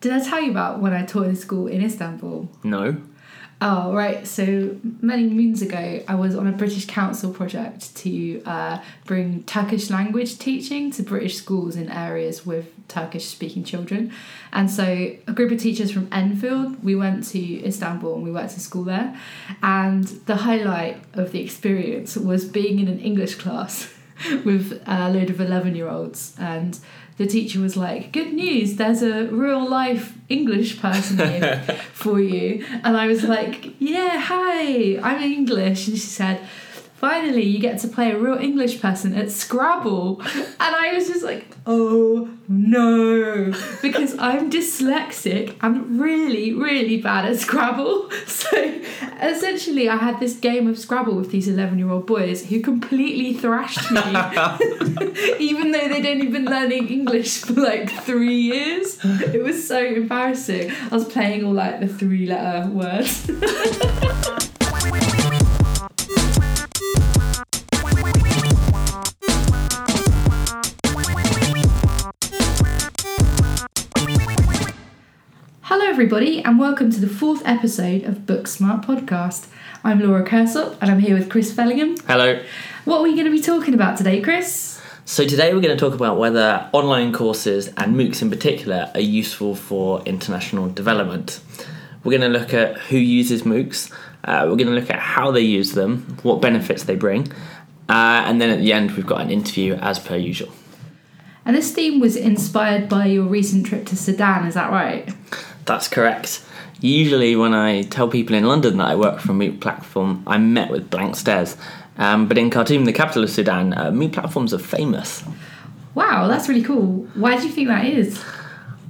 Did I tell you about when I taught in school in Istanbul? No. Oh, right. So many moons ago, I was on a British Council project to uh, bring Turkish language teaching to British schools in areas with Turkish speaking children. And so a group of teachers from Enfield, we went to Istanbul and we went to school there. And the highlight of the experience was being in an English class with a load of 11 year olds. And the teacher was like, Good news, there's a real life English person here for you. And I was like, Yeah, hi, I'm English. And she said, Finally, you get to play a real English person at Scrabble. And I was just like, Oh no, because I'm dyslexic. I'm really, really bad at Scrabble. So essentially, I had this game of Scrabble with these 11 year old boys who completely thrashed me, even though they'd only been learning English for like three years. It was so embarrassing. I was playing all like the three letter words. Hello, everybody, and welcome to the fourth episode of Book Smart Podcast. I'm Laura Kersop, and I'm here with Chris Fellingham. Hello. What are we going to be talking about today, Chris? So today we're going to talk about whether online courses and MOOCs in particular are useful for international development. We're going to look at who uses MOOCs. Uh, we're going to look at how they use them, what benefits they bring, uh, and then at the end we've got an interview as per usual. And this theme was inspired by your recent trip to Sudan, is that right? That's correct. Usually, when I tell people in London that I work for a MOOC platform, I'm met with blank stares. Um, but in Khartoum, the capital of Sudan, uh, MOOC platforms are famous. Wow, that's really cool. Why do you think that is?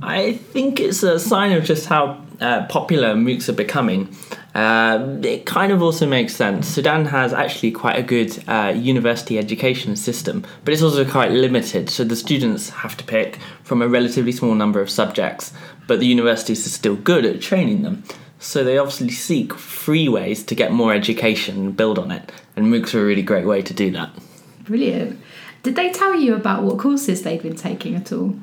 I think it's a sign of just how uh, popular MOOCs are becoming. Uh, it kind of also makes sense. Sudan has actually quite a good uh, university education system, but it's also quite limited, so the students have to pick from a relatively small number of subjects, but the universities are still good at training them. So they obviously seek free ways to get more education and build on it, and MOOCs are a really great way to do that. Brilliant. Did they tell you about what courses they'd been taking at all?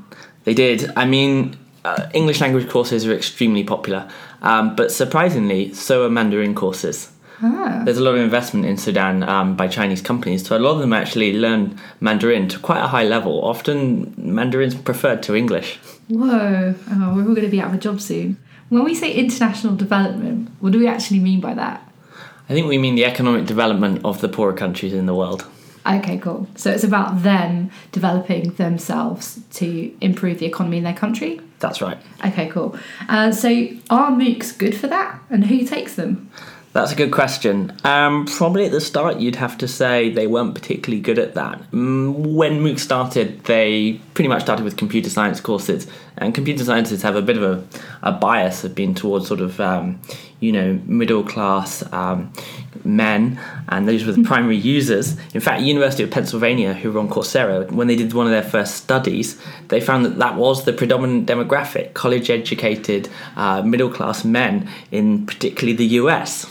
They did. I mean, uh, English language courses are extremely popular, um, but surprisingly, so are Mandarin courses. Ah. There's a lot of investment in Sudan um, by Chinese companies, so a lot of them actually learn Mandarin to quite a high level. Often, Mandarin's preferred to English. Whoa, oh, we're all going to be out of a job soon. When we say international development, what do we actually mean by that? I think we mean the economic development of the poorer countries in the world. Okay, cool. So it's about them developing themselves to improve the economy in their country? That's right. Okay, cool. Uh, so are MOOCs good for that? And who takes them? That's a good question. Um, probably at the start, you'd have to say they weren't particularly good at that. Mm, When MOOC started, they pretty much started with computer science courses, and computer scientists have a bit of a, a bias of being towards sort of, um, you know, middle class um, men, and those were the primary users. In fact, University of Pennsylvania, who were on Coursera, when they did one of their first studies, they found that that was the predominant demographic: college-educated, uh, middle-class men in particularly the US.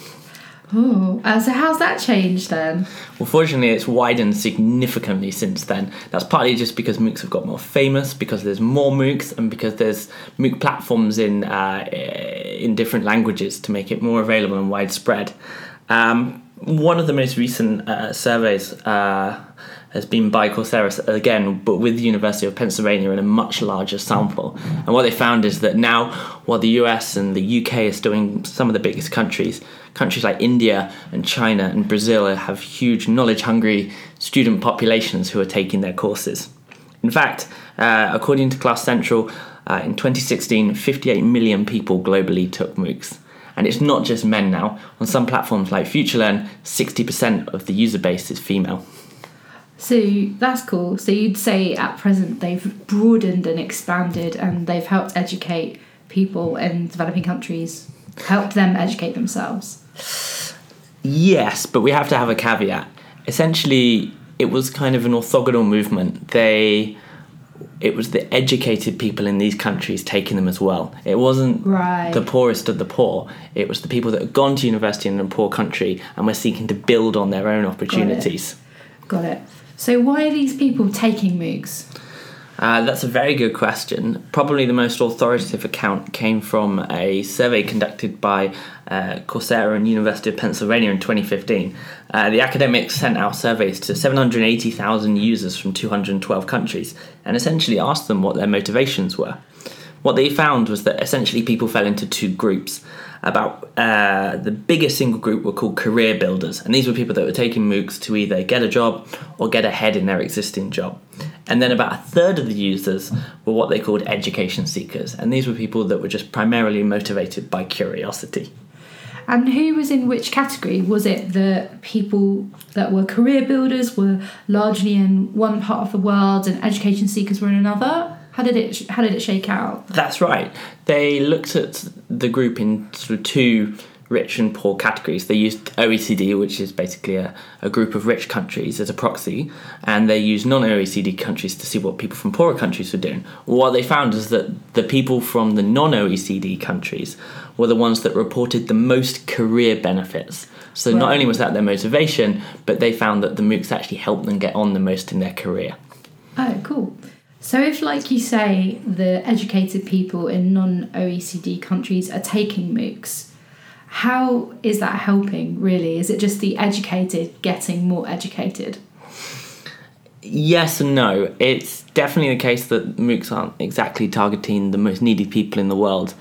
Oh, uh, so how's that changed then? Well, fortunately, it's widened significantly since then. That's partly just because MOOCs have got more famous, because there's more MOOCs, and because there's MOOC platforms in uh, in different languages to make it more available and widespread. Um, one of the most recent uh, surveys uh, has been by Coursera again, but with the University of Pennsylvania in a much larger sample. And what they found is that now, while the US and the UK are still in some of the biggest countries, countries like India and China and Brazil have huge knowledge hungry student populations who are taking their courses. In fact, uh, according to Class Central, uh, in 2016, 58 million people globally took MOOCs. And it's not just men now. On some platforms like FutureLearn, 60% of the user base is female. So that's cool. So you'd say at present they've broadened and expanded and they've helped educate people in developing countries, helped them educate themselves. Yes, but we have to have a caveat. Essentially, it was kind of an orthogonal movement. They it was the educated people in these countries taking them as well. It wasn't Right. the poorest of the poor. It was the people that had gone to university in a poor country and were seeking to build on their own opportunities. Got it. So why are these people taking MOOCs? Uh, that's a very good question. Probably the most authoritative account came from a survey conducted by uh, Coursera and University of Pennsylvania in 2015. Uh, the academics sent out surveys to 780,000 users from 212 countries and essentially asked them what their motivations were. What they found was that essentially people fell into two groups about uh, the biggest single group were called career builders, and these were people that were taking MOOCs to either get a job or get ahead in their existing job. And then about a third of the users were what they called education seekers, and these were people that were just primarily motivated by curiosity. And who was in which category? Was it the people that were career builders were largely in one part of the world and education seekers were in another? How did it how did it shake out? That's right. They looked at the group in sort of two rich and poor categories. They used OECD, which is basically a, a group of rich countries, as a proxy, and they used non OECD countries to see what people from poorer countries were doing. What they found is that the people from the non OECD countries were the ones that reported the most career benefits. So right. not only was that their motivation, but they found that the MOOCs actually helped them get on the most in their career. Oh, cool. So, if, like you say, the educated people in non OECD countries are taking MOOCs, how is that helping really? Is it just the educated getting more educated? Yes and no. It's definitely the case that MOOCs aren't exactly targeting the most needy people in the world.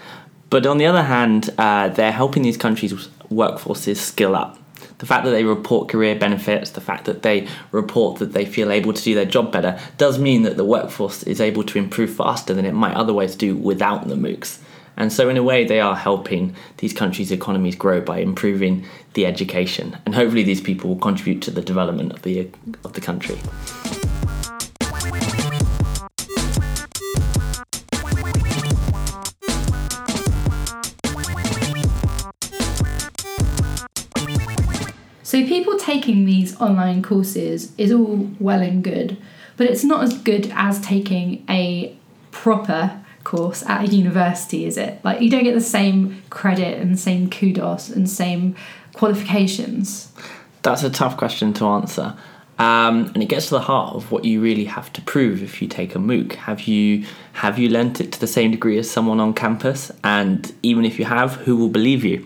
But on the other hand, uh, they're helping these countries' workforces skill up the fact that they report career benefits, the fact that they report that they feel able to do their job better, does mean that the workforce is able to improve faster than it might otherwise do without the MOOCs. And so, in a way, they are helping these countries' economies grow by improving the education. And hopefully, these people will contribute to the development of the, of the country. So, people taking these online courses is all well and good, but it's not as good as taking a proper course at a university, is it? Like, you don't get the same credit and same kudos and same qualifications. That's a tough question to answer. Um, and it gets to the heart of what you really have to prove if you take a MOOC. Have you have you learnt it to the same degree as someone on campus? And even if you have, who will believe you?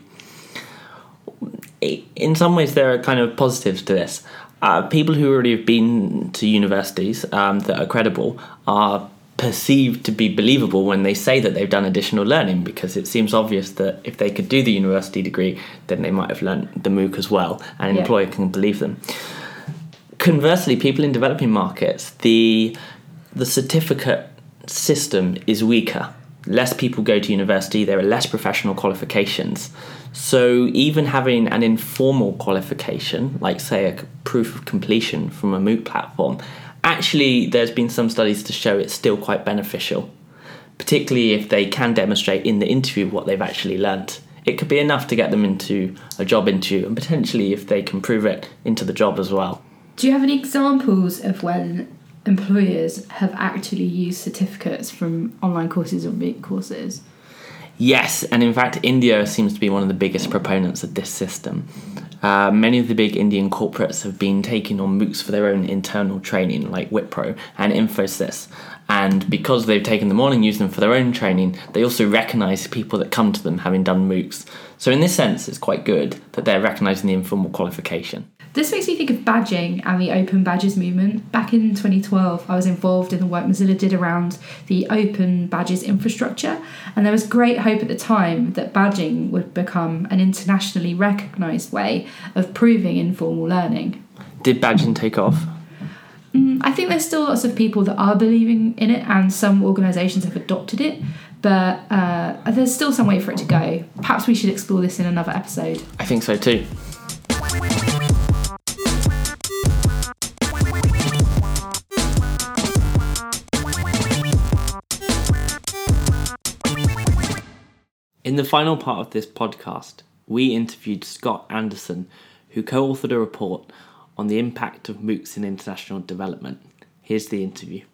In some ways, there are kind of positives to this. Uh, people who already have been to universities um, that are credible are perceived to be believable when they say that they've done additional learning because it seems obvious that if they could do the university degree, then they might have learned the MOOC as well, and an yeah. employer can believe them. Conversely, people in developing markets, the the certificate system is weaker. Less people go to university, there are less professional qualifications. So even having an informal qualification, like say a proof of completion from a MOOC platform, actually there's been some studies to show it's still quite beneficial, particularly if they can demonstrate in the interview what they've actually learnt. It could be enough to get them into a job interview, and potentially if they can prove it into the job as well. Do you have any examples of when employers have actually used certificates from online courses or MOOC courses? Yes, and in fact, India seems to be one of the biggest proponents of this system. Uh, many of the big Indian corporates have been taking on MOOCs for their own internal training, like Wipro and Infosys. And because they've taken them on and used them for their own training, they also recognise people that come to them having done MOOCs. So, in this sense, it's quite good that they're recognising the informal qualification. This makes me think of badging and the open badges movement. Back in 2012, I was involved in the work Mozilla did around the open badges infrastructure, and there was great hope at the time that badging would become an internationally recognised way of proving informal learning. Did badging take off? Mm, I think there's still lots of people that are believing in it, and some organisations have adopted it, but uh, there's still some way for it to go. Perhaps we should explore this in another episode. I think so too. In the final part of this podcast, we interviewed Scott Anderson, who co authored a report on the impact of MOOCs in international development. Here's the interview.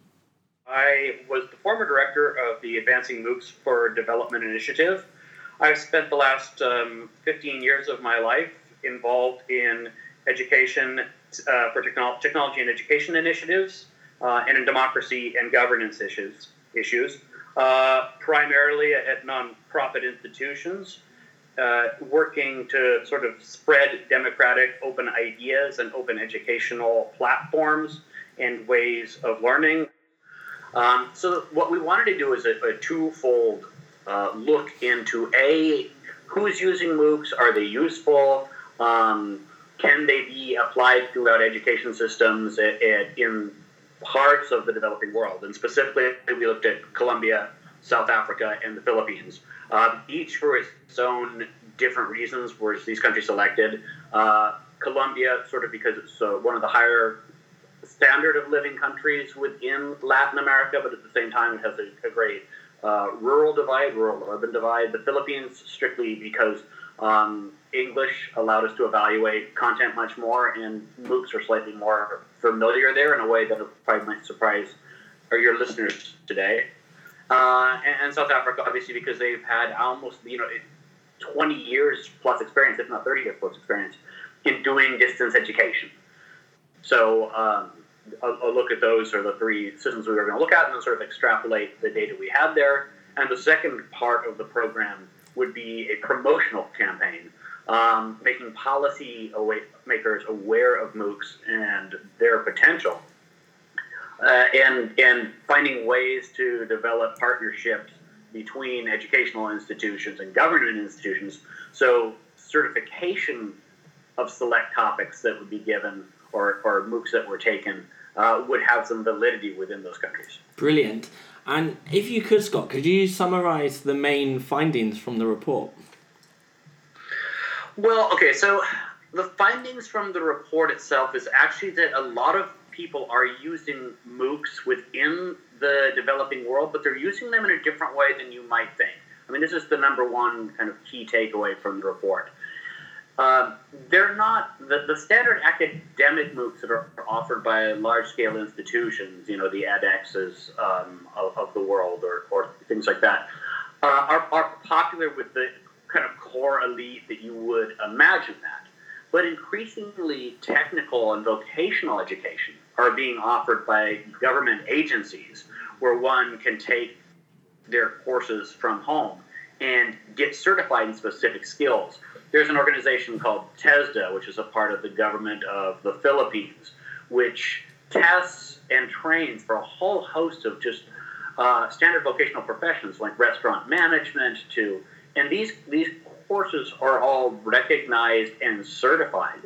I was the former director of the Advancing MOOCs for Development Initiative. I've spent the last um, 15 years of my life involved in education uh, for technolo- technology and education initiatives, uh, and in democracy and governance issues. Issues uh, primarily at nonprofit institutions, uh, working to sort of spread democratic, open ideas and open educational platforms and ways of learning. Um, so what we wanted to do is a, a twofold uh, look into a who's using MOOCs, are they useful? Um, can they be applied throughout education systems at, at, in parts of the developing world? And specifically, we looked at Colombia, South Africa, and the Philippines. Uh, each for its own different reasons were these countries selected. Uh, Colombia, sort of because it's uh, one of the higher standard of living countries within Latin America, but at the same time, it has a, a great uh, rural divide, rural urban divide. The Philippines, strictly because um, English allowed us to evaluate content much more, and MOOCs are slightly more familiar there in a way that probably might surprise your listeners today. Uh, and, and, South Africa, obviously, because they've had almost you know 20 years plus experience, if not 30 years plus experience, in doing distance education. So um, a, a, look at those are the three systems we were going to look at, and then sort of extrapolate the data we had there. And the second part of the program would be a promotional campaign, um, making policy makers aware of MOOCs and their potential, uh, and and finding ways to develop partnerships between educational institutions and government institutions. So certification of select topics that would be given or, or MOOCs that were taken uh, would have some validity within those countries. Brilliant. And if you could, Scott, could you summarize the main findings from the report? Well, okay, so the findings from the report itself is actually that a lot of people are using MOOCs within the developing world, but they're using them in a different way than you might think. I mean, this is the number one kind of key takeaway from the report. Um, they're not the, the standard academic MOOCs that are offered by large scale institutions, you know, the edXs um, of, of, the world or, or things like that, uh, are, are popular with the kind of core elite that you would imagine that. But increasingly, technical and vocational education are being offered by government agencies where one can take their courses from home and get certified in specific skills. There's an organization called TESDA, which is a part of the government of the Philippines, which tests and trains for a whole host of just uh, standard vocational professions like restaurant management to and these these courses are all recognized and certified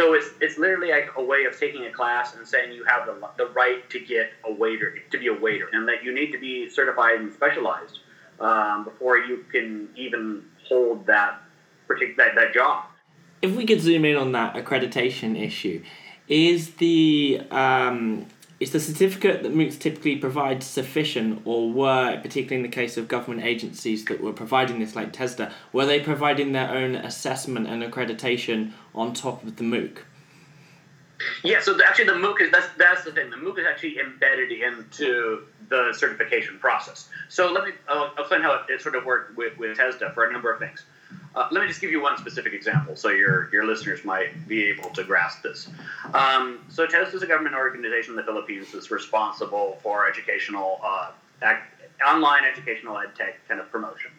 so it's, it's literally like a way of taking a class and saying you have the, the right to get a waiter to be a waiter and that you need to be certified and specialized um, before you can even hold that that, that job. If we could zoom in on that accreditation issue, is the um, is the certificate that MOOCs typically provide sufficient, or were, particularly in the case of government agencies that were providing this, like TESDA, were they providing their own assessment and accreditation on top of the MOOC? Yeah, so actually the MOOC is that's that's the thing. The MOOC is actually embedded into the certification process. So let me I'll, explain how it, it, sort of worked with, with TESDA for a number of things. Uh, let me just give you one specific example so your, your listeners might be able to grasp this. Um, so, TESDA is a government organization in the Philippines that's responsible for educational, uh, online educational ed tech kind of promotion.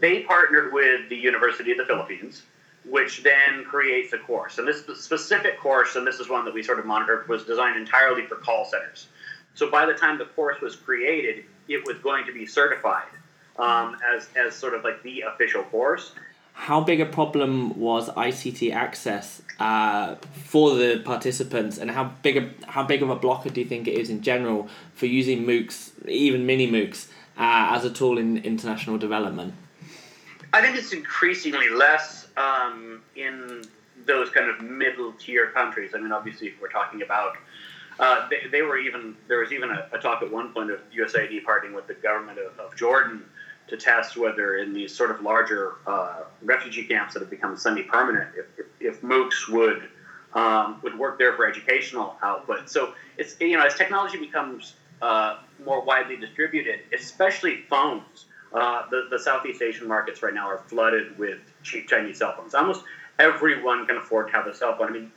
They partnered with the University of the Philippines, which then creates a course. And this specific course, and this is one that we sort of monitored, was designed entirely for call centers. So, by the time the course was created, it was going to be certified um, as, as sort of like the official course how big a problem was ICT access uh, for the participants, and how big a, how big of a blocker do you think it is in general for using MOOCs, even mini MOOCs, uh, as a tool in international development? I think it's increasingly less um, in those kind of middle tier countries. I mean, obviously, if we're talking about uh, they, they, were even there was even a, a, talk at one point of USAID partnering with the government of, of Jordan to test whether in these sort of larger uh, refugee camps that have become semi-permanent, if, if, if MOOCs would um, would work there for educational output. So it's you know as technology becomes uh, more widely distributed, especially phones, uh, the the Southeast Asian markets right now are flooded with cheap Chinese cell phones. Almost everyone can afford to have a cell phone. I mean,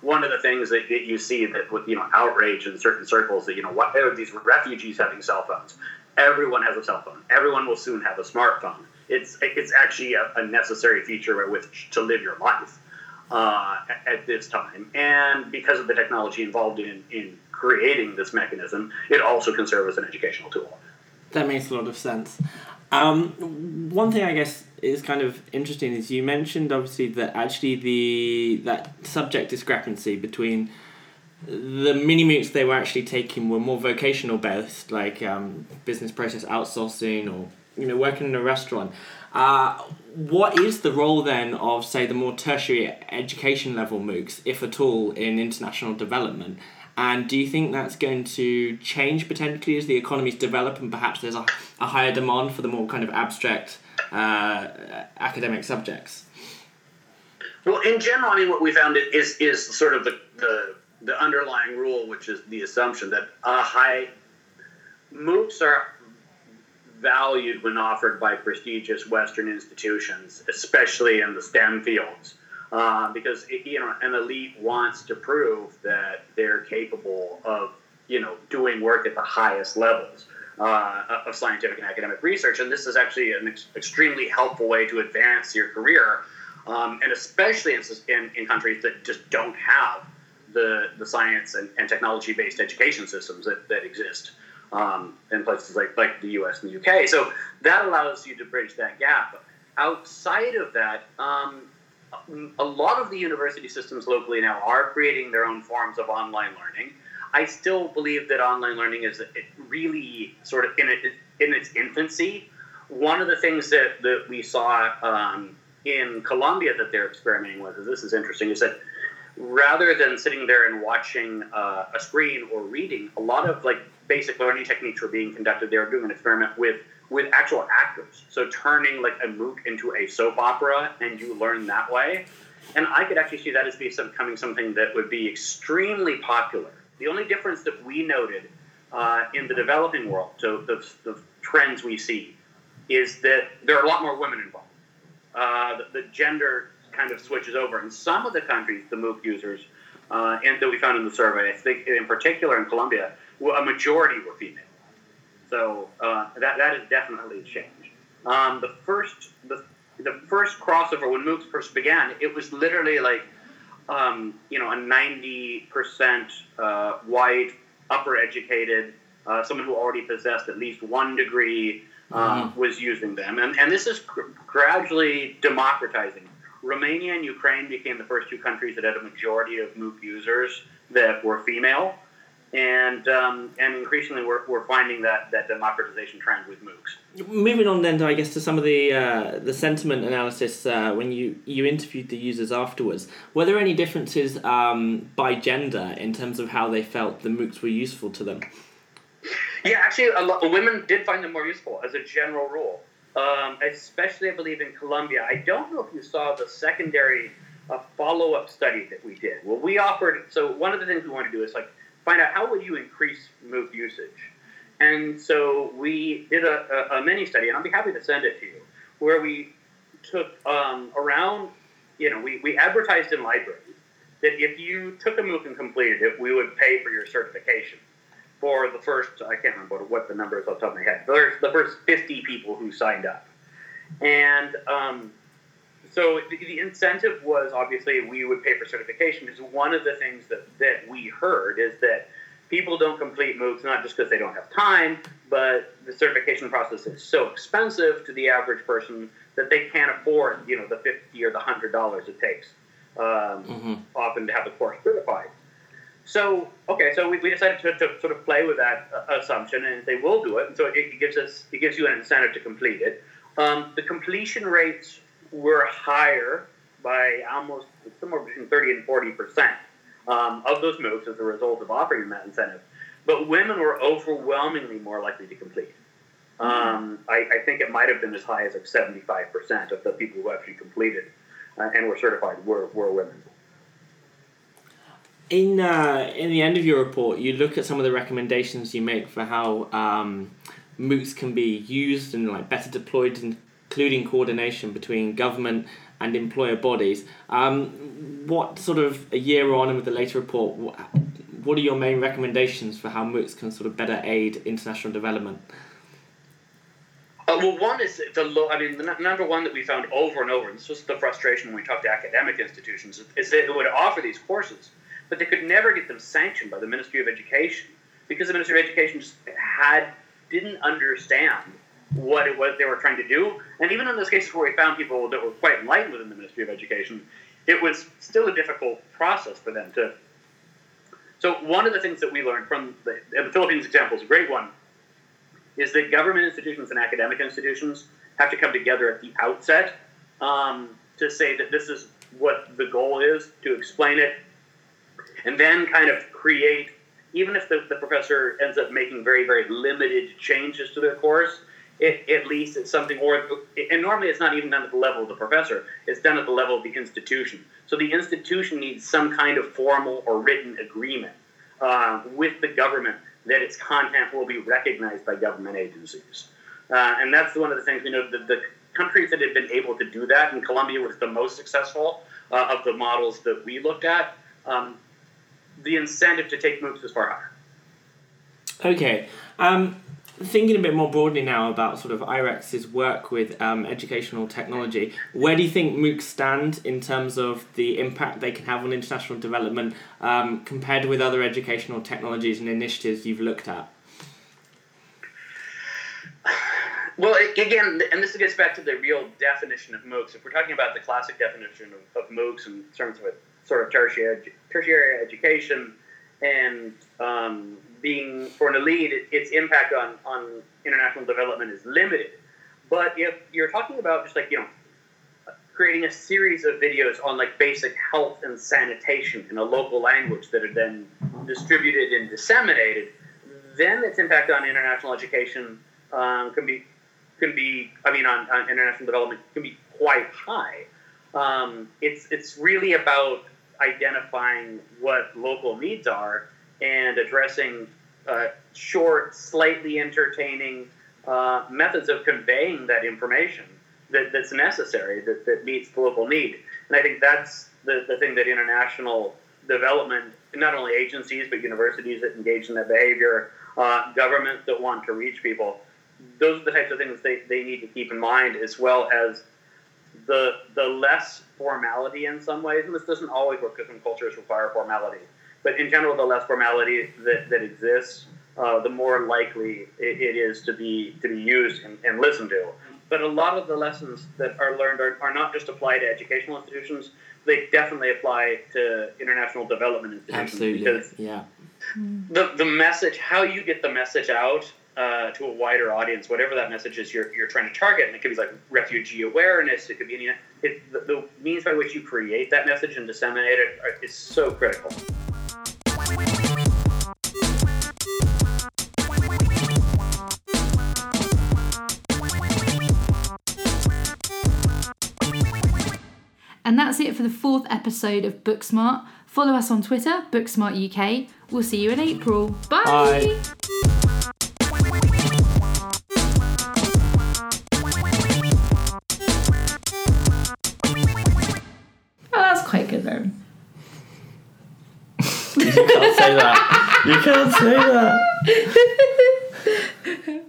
one of the things that, that you see that with you know outrage in certain circles that you know what are these refugees having cell phones? Everyone has a cell phone. Everyone will soon have a smartphone. It's it's actually a, a necessary feature with which to live your life uh, at this time, and because of the technology involved in in creating this mechanism, it also can serve as an educational tool. That makes a lot of sense. Um, one thing I guess is kind of interesting is you mentioned obviously that actually the that subject discrepancy between the mini moocs they were actually taking were more vocational based, like um, business process outsourcing or you know working in a restaurant. Uh, what is the role then of say the more tertiary education level MOOCs, if at all, in international development? And do you think that's going to change potentially as the economies develop and perhaps there's a, a higher demand for the more kind of abstract uh, academic subjects? Well, in general, I mean, what we found is is sort of the, the the underlying rule, which is the assumption that a high MOOCs are valued when offered by prestigious Western institutions, especially in the STEM fields, uh, because you know an elite wants to prove that they're capable of you know doing work at the highest levels. Uh, of scientific and academic research, and this is actually an ex- extremely helpful way to advance your career, um, and especially in, in, in countries that just don't have the, the science and, and technology based education systems that, that exist um, in places like, like the US and the UK. So that allows you to bridge that gap. Outside of that, um, a lot of the university systems locally now are creating their own forms of online learning. I still believe that online learning is really sort of in, it, in its infancy. One of the things that, that we saw um, in Colombia that they're experimenting with, is this is interesting, is that rather than sitting there and watching uh, a screen or reading, a lot of like basic learning techniques were being conducted. They were doing an experiment with with actual actors, so turning like a MOOC into a soap opera, and you learn that way. And I could actually see that as becoming something that would be extremely popular. The only difference that we noted uh, in the developing world, so the, the, trends we see, is that there are a lot more women involved. Uh, the, the gender kind of switches over. In some of the countries, the MOOC users, uh, and that we found in the survey, I think in particular in Colombia, a majority were female. So uh, that that is definitely a change. Um, the first the the first crossover when MOOCs first began, it was literally like um, you know a ninety percent uh, white, upper educated, uh, someone who already possessed at least one degree. Uh, mm-hmm. Was using them, and, and this is gr- gradually democratizing. Romania and Ukraine became the first two countries that had a majority of MOOC users that were female and um, and increasingly we're, we're finding that that democratization trend with MOOCs. Moving on then, to, I guess, to some of the uh, the sentiment analysis uh, when you you interviewed the users afterwards. Were there any differences um, by gender in terms of how they felt the MOOCs were useful to them? Yeah, actually, a lot, women did find them more useful as a general rule. Um, especially, I believe in Colombia. I don't know if you saw the secondary uh, follow up study that we did. Well, we offered. So one of the things we want to do is like find out how would you increase MOOC usage. And so we did a, a, a, mini study, and I'll be happy to send it to you, where we took um, around, you know, we, we advertised in libraries that if you took a MOOC and completed it, we would pay for your certification for the first, I can't remember what the number is off the top of my head, but the first 50 people who signed up. And um, so the, the, incentive was obviously we would pay for certification because one of the things that, that we heard is that people don't complete MOOCs not just because they don't have time, but the certification process is so expensive to the average person that they can't afford, you know, the fifty or the hundred dollars it takes um, mm-hmm. often to have the course certified. So okay, so we, we decided to, to, sort of play with that uh, assumption and say we'll do it. And so it, it, gives us it gives you an incentive to complete it. Um, the completion rates were higher by almost somewhere between 30 and 40 percent um, of those MOOCs as a result of offering that incentive. But women were overwhelmingly more likely to complete. Um, I, I, think it might have been as high as like 75 percent of the people who actually completed uh, and were certified were, were women. In uh, in the end of your report, you look at some of the recommendations you make for how um, MOOCs can be used and like better deployed including coordination between government and employer bodies. Um, what sort of a year on and with the later report, what, are your main recommendations for how MOOCs can sort of better aid international development? Uh, well, one is the low. I mean, the n- number one that we found over and over, and this was the frustration when we talked to academic institutions, is that it would offer these courses, but they could never get them sanctioned by the Ministry of Education because the Ministry of Education just had didn't understand what it was they were trying to do. And even in those cases where we found people that were quite enlightened within the Ministry of Education, it was still a difficult process for them to. So one of the things that we learned from the, the Philippines example is a great one is that government institutions and academic institutions have to come together at the outset um, to say that this is what the goal is, to explain it, and then kind of create, even if the, the professor ends up making very, very limited changes to their course, it, at least it's something, or and normally it's not even done at the level of the professor, it's done at the level of the institution. So the institution needs some kind of formal or written agreement uh, with the government that its content will be recognized by government agencies. Uh, and that's one of the things, you know, the, the, countries that have been able to do that, and Colombia was the most successful uh, of the models that we looked at, um, the incentive to take MOOCs is far higher. Okay. Um, thinking a bit more broadly now about sort of IREX's work with um, educational technology, where do you think MOOCs stand in terms of the impact they can have on international development um, compared with other educational technologies and initiatives you've looked at? Well, again, and this gets back to the real definition of MOOCs. If we're talking about the classic definition of, of MOOCs in terms of sort of tertiary, tertiary education and um, being for an elite, its impact on, on international development is limited. But if you're talking about just like, you know, creating a series of videos on like basic health and sanitation in a local language that are then distributed and disseminated, then its impact on international education um, can be can be I mean on, on, international development can be quite high. Um, it's it's really about identifying what local needs are and addressing uh, short, slightly entertaining uh, methods of conveying that information that, that's necessary, that, that meets the local need. And I think that's the, the thing that international development, not only agencies, but universities that engage in that behavior, uh, governments that want to reach people, those are the types of things they, they need to keep in mind, as well as the, the less formality in some ways. And this doesn't always work because some cultures require formality but in general, the less formality that, that exists, uh, the more likely it, it is to be to be used and, and, listened to. But a lot of the lessons that are learned are, are not just applied to educational institutions; they definitely apply to international development institutions. Absolutely. Because yeah. The the message, how you get the message out uh, to a wider audience, whatever that message is you're, you're trying to target. And it could be like refugee awareness, it could be any, it, the, the, means by which you create that message and disseminate it is so critical. And that's it for the fourth episode of Booksmart. Follow us on Twitter, Booksmart UK. We'll see you in April. Bye. Bye. That. You can't say that.